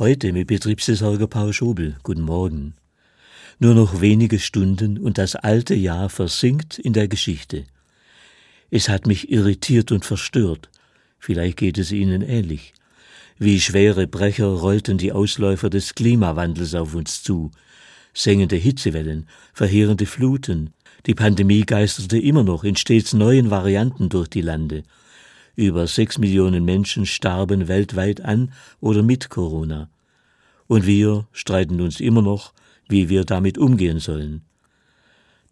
Heute mit Betriebsversorger Paul Schobel. Guten Morgen. Nur noch wenige Stunden und das alte Jahr versinkt in der Geschichte. Es hat mich irritiert und verstört. Vielleicht geht es Ihnen ähnlich. Wie schwere Brecher rollten die Ausläufer des Klimawandels auf uns zu. Sengende Hitzewellen, verheerende Fluten. Die Pandemie geisterte immer noch in stets neuen Varianten durch die Lande. Über sechs Millionen Menschen starben weltweit an oder mit Corona. Und wir streiten uns immer noch, wie wir damit umgehen sollen.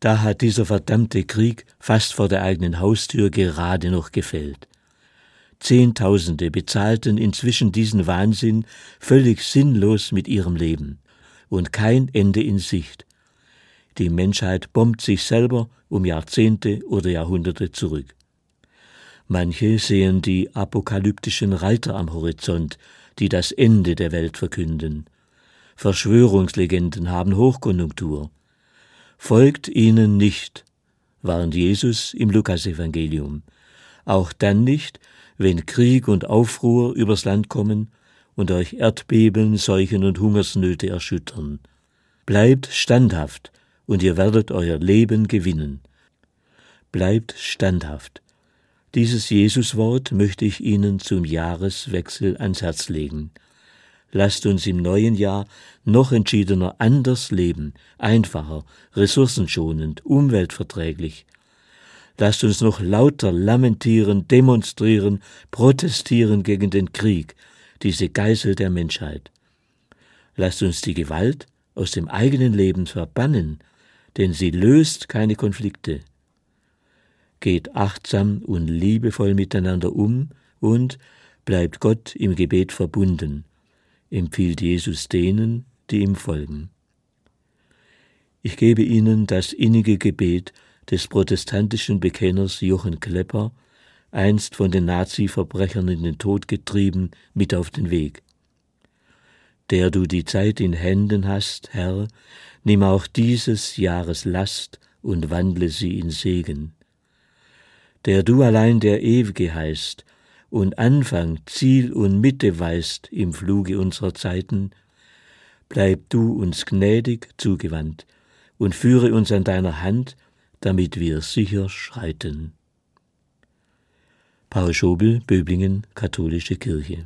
Da hat dieser verdammte Krieg fast vor der eigenen Haustür gerade noch gefällt. Zehntausende bezahlten inzwischen diesen Wahnsinn völlig sinnlos mit ihrem Leben und kein Ende in Sicht. Die Menschheit bombt sich selber um Jahrzehnte oder Jahrhunderte zurück. Manche sehen die apokalyptischen Reiter am Horizont, die das Ende der Welt verkünden. Verschwörungslegenden haben Hochkonjunktur. Folgt ihnen nicht, warnt Jesus im Lukasevangelium. Auch dann nicht, wenn Krieg und Aufruhr übers Land kommen und euch Erdbeben, Seuchen und Hungersnöte erschüttern. Bleibt standhaft, und ihr werdet euer Leben gewinnen. Bleibt standhaft. Dieses Jesuswort möchte ich Ihnen zum Jahreswechsel ans Herz legen. Lasst uns im neuen Jahr noch entschiedener anders leben, einfacher, ressourcenschonend, umweltverträglich. Lasst uns noch lauter lamentieren, demonstrieren, protestieren gegen den Krieg, diese Geißel der Menschheit. Lasst uns die Gewalt aus dem eigenen Leben verbannen, denn sie löst keine Konflikte, geht achtsam und liebevoll miteinander um und bleibt Gott im Gebet verbunden, empfiehlt Jesus denen, die ihm folgen. Ich gebe Ihnen das innige Gebet des protestantischen Bekenners Jochen Klepper, einst von den Nazi-Verbrechern in den Tod getrieben, mit auf den Weg. Der du die Zeit in Händen hast, Herr, nimm auch dieses Jahres Last und wandle sie in Segen der du allein der Ewige heißt und Anfang, Ziel und Mitte weißt im Fluge unserer Zeiten, bleib du uns gnädig zugewandt und führe uns an deiner Hand, damit wir sicher schreiten. Paul Schobel, Böblingen, Katholische Kirche